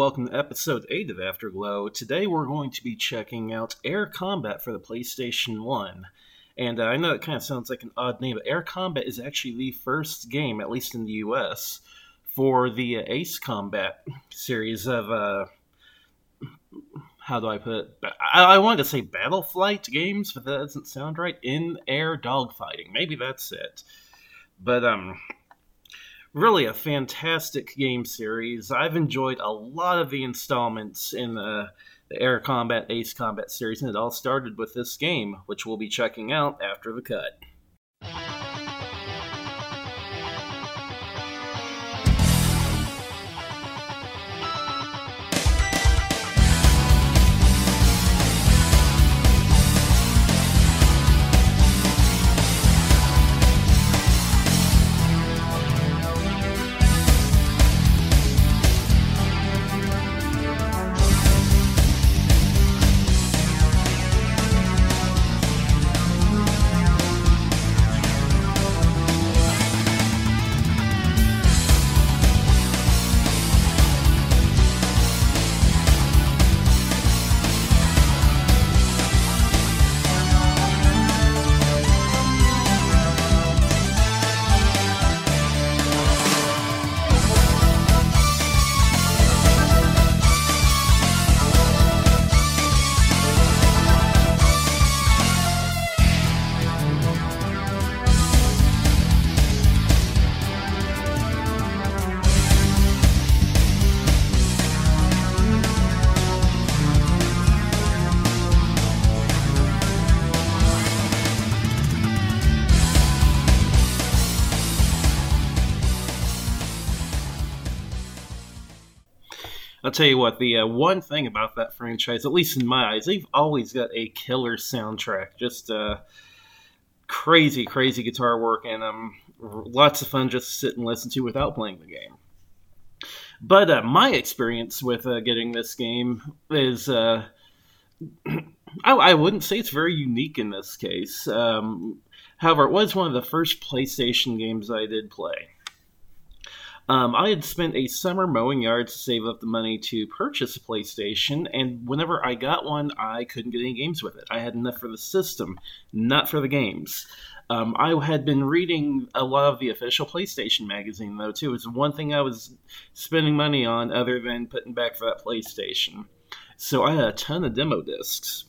Welcome to episode 8 of Afterglow. Today we're going to be checking out Air Combat for the PlayStation 1. And uh, I know it kind of sounds like an odd name, but Air Combat is actually the first game, at least in the US, for the uh, Ace Combat series of, uh, how do I put it? I, I wanted to say Battle Flight games, but that doesn't sound right. In air dogfighting. Maybe that's it. But, um, really a fantastic game series. I've enjoyed a lot of the installments in the, the Air Combat Ace Combat series, and it all started with this game, which we'll be checking out after the cut. I'll tell you what, the uh, one thing about that franchise, at least in my eyes, they've always got a killer soundtrack. Just uh, crazy, crazy guitar work, and um, lots of fun just to sit and listen to without playing the game. But uh, my experience with uh, getting this game is, uh, I, I, wouldn't say it's very unique in this case. Um, however, it was one of the first PlayStation games I did play. Um, I had spent a summer mowing yards to save up the money to purchase a PlayStation, and whenever I got one, I couldn't get any games with it. I had enough for the system, not for the games. Um, I had been reading a lot of the official PlayStation magazine, though, too. It's one thing I was spending money on other than putting back for that PlayStation. So I had a ton of demo discs.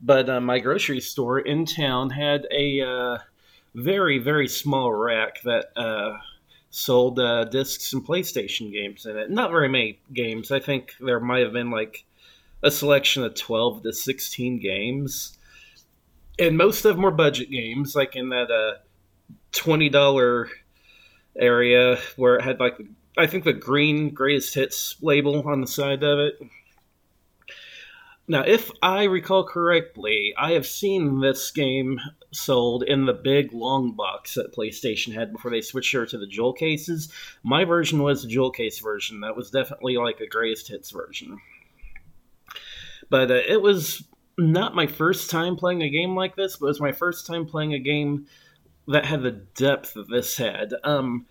But uh, my grocery store in town had a uh, very, very small rack that. Uh, sold uh, discs and PlayStation games in it. Not very many games. I think there might have been like a selection of 12 to 16 games. And most of them were budget games, like in that uh, $20 area where it had like, I think the green greatest hits label on the side of it. Now, if I recall correctly, I have seen this game sold in the big long box that PlayStation had before they switched over to the jewel cases. My version was the jewel case version. That was definitely like a greatest hits version. But uh, it was not my first time playing a game like this, but it was my first time playing a game that had the depth that this had. Um,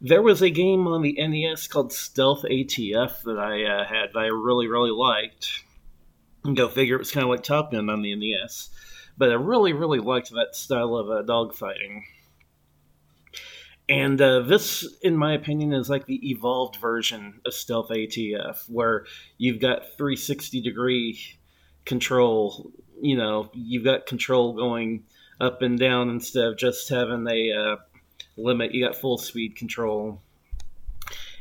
there was a game on the NES called Stealth ATF that I uh, had that I really, really liked Go figure, it was kind of like Top Gun on the NES. But I really, really liked that style of uh, dogfighting. And uh, this, in my opinion, is like the evolved version of Stealth ATF, where you've got 360 degree control. You know, you've got control going up and down instead of just having a uh, limit. You got full speed control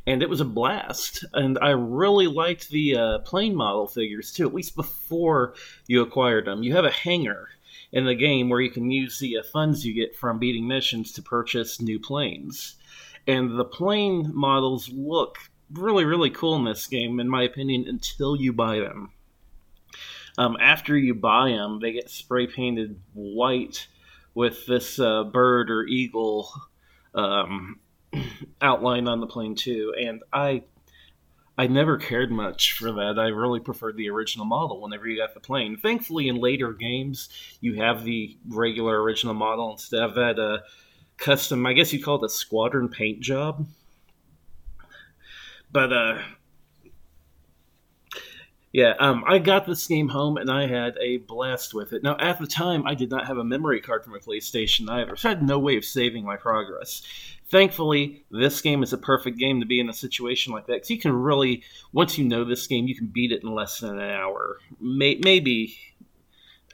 and it was a blast. And I really liked the uh, plane model figures too, at least before you acquired them. You have a hangar in the game where you can use the uh, funds you get from beating missions to purchase new planes. And the plane models look really, really cool in this game, in my opinion, until you buy them. Um, after you buy them, they get spray painted white with this uh, bird or eagle um, outline on the plane too, and I I never cared much for that. I really preferred the original model whenever you got the plane. Thankfully, in later games, you have the regular original model instead of that uh, custom. I guess you call it a squadron paint job. But uh, Yeah, um, I got this game home and I had a blast with it. Now, at the time, I did not have a memory card for my PlayStation either, so I had no way of saving my progress. Thankfully, this game is a perfect game to be in a situation like that because you can really, once you know this game, you can beat it in less than an hour, May- maybe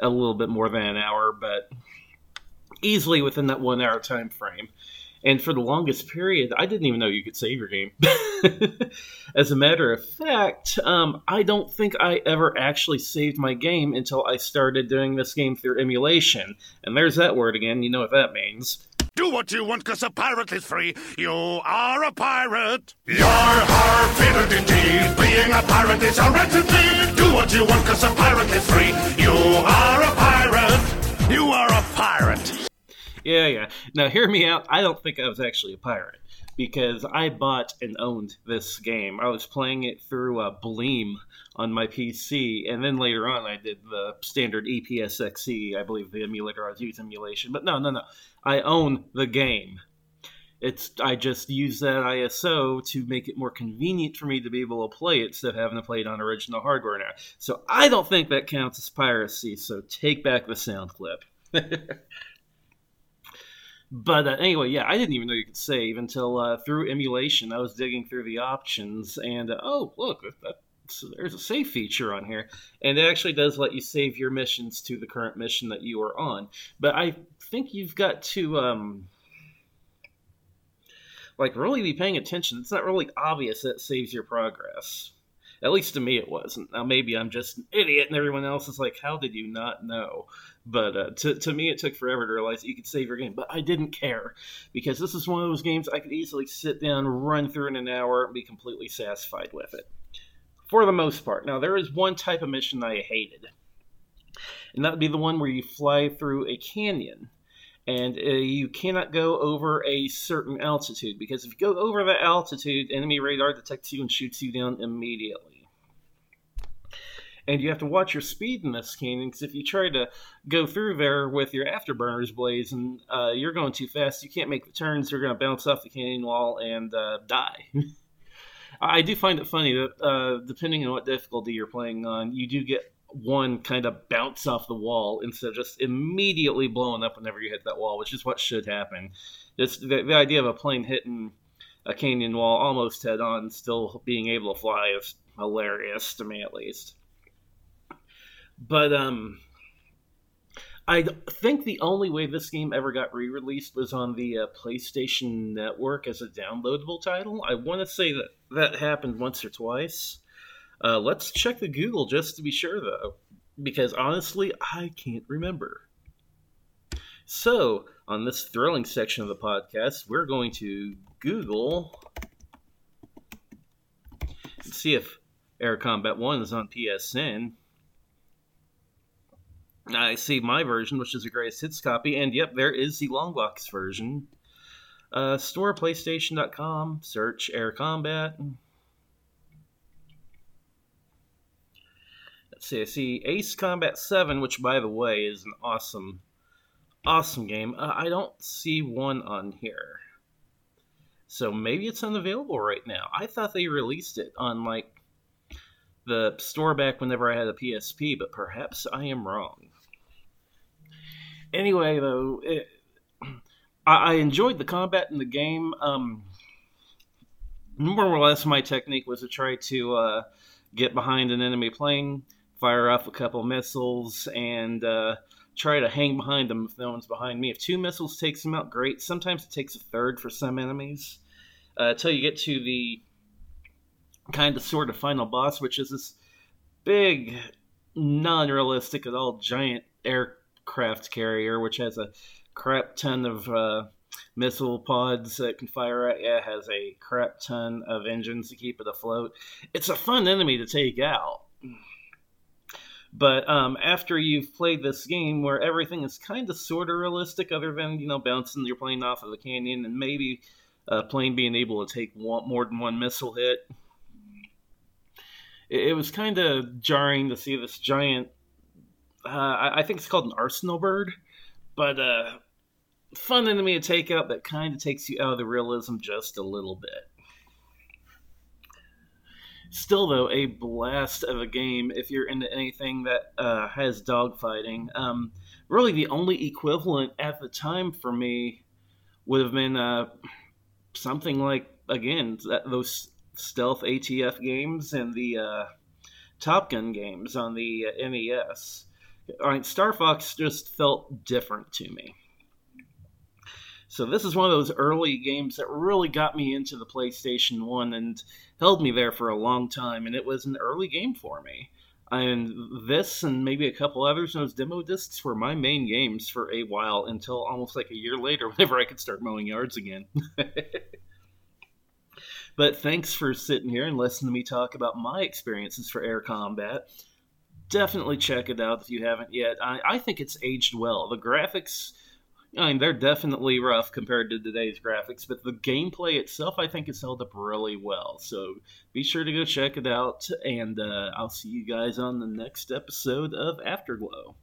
a little bit more than an hour, but easily within that one hour time frame. And for the longest period, I didn't even know you could save your game. As a matter of fact, um, I don't think I ever actually saved my game until I started doing this game through emulation. And there's that word again, you know what that means. Do what you want, cause a pirate is free. You are a pirate. You're har, fiddle indeed. Being a pirate is a right indeed. Do what you want, cause a pirate is free. You are a pirate. You are a pirate. Yeah, yeah. Now, hear me out. I don't think I was actually a pirate because I bought and owned this game. I was playing it through uh, Bleem on my PC, and then later on I did the standard EPSXE, I believe the emulator I was using emulation. But no, no, no. I own the game. It's I just use that ISO to make it more convenient for me to be able to play it instead of having to play it on original hardware now. So I don't think that counts as piracy. So take back the sound clip. But uh, anyway, yeah, I didn't even know you could save until uh, through emulation. I was digging through the options, and uh, oh, look, there's a save feature on here, and it actually does let you save your missions to the current mission that you are on. But I think you've got to um, like really be paying attention. It's not really obvious that it saves your progress. At least to me, it wasn't. Now maybe I'm just an idiot, and everyone else is like, "How did you not know?" But uh, to, to me, it took forever to realize you could save your game. But I didn't care because this is one of those games I could easily sit down, run through in an hour, and be completely satisfied with it. For the most part. Now, there is one type of mission I hated, and that would be the one where you fly through a canyon and uh, you cannot go over a certain altitude because if you go over that altitude, enemy radar detects you and shoots you down immediately and you have to watch your speed in this canyon because if you try to go through there with your afterburners blaze and uh, you're going too fast, you can't make the turns. You're going to bounce off the canyon wall and uh, die. I do find it funny that uh, depending on what difficulty you're playing on, you do get one kind of bounce off the wall instead of just immediately blowing up whenever you hit that wall, which is what should happen. Just the, the idea of a plane hitting a canyon wall almost head on, still being able to fly is hilarious to me at least. But um, I think the only way this game ever got re-released was on the uh, PlayStation Network as a downloadable title. I want to say that that happened once or twice. Uh, let's check the Google just to be sure, though, because honestly, I can't remember. So, on this thrilling section of the podcast, we're going to Google and see if Air Combat 1 is on PSN. I see my version, which is the greatest hits copy, and yep, there is the long box version. Uh, store PlayStation.com, search Air Combat. Let's see, I see Ace Combat 7, which, by the way, is an awesome, awesome game. Uh, I don't see one on here. So maybe it's unavailable right now. I thought they released it on, like, the store back whenever I had a PSP, but perhaps I am wrong anyway, though, it, I, I, enjoyed the combat in the game. Um, more or less, my technique was to try to uh, get behind an enemy plane, fire off a couple missiles, and uh, try to hang behind them if no one's behind me. If two missiles takes them out, great. Sometimes it takes a third for some enemies. Uh, until you get to the kind of sort of final boss, which is this big, non realistic at all giant air craft carrier, which has a crap ton of uh, missile pods that can fire at you, has a crap ton of engines to keep it afloat. It's a fun enemy to take out. But um, after you've played this game where everything is kind of sort of realistic, other than you know bouncing your plane off of a canyon and maybe a plane being able to take one, more than one missile hit, it, it was kind of jarring to see this giant uh, I think it's called an arsenal bird, but uh, fun enemy to take out that kind of takes you out of the realism just a little bit. Still, though, a blast of a game if you're into anything that uh, has dogfighting. Um, really, the only equivalent at the time for me would have been uh, something like, again, those stealth ATF games and the uh, Top Gun games on the uh, NES. All right, Star Fox just felt different to me. So this is one of those early games that really got me into the PlayStation 1 and held me there for a long time, and it was an early game for me. And this and maybe a couple others, those demo discs were my main games for a while until almost like a year later, whenever I could start mowing yards again. but thanks for sitting here and listening to me talk about my experiences for air combat. Definitely check it out if you haven't yet. I, I think it's aged well. The graphics I mean, they're definitely rough compared to today's graphics, but the gameplay itself, I think, is held up really well. So be sure to go check it out, and uh, I'll see you guys on the next episode of Afterglow.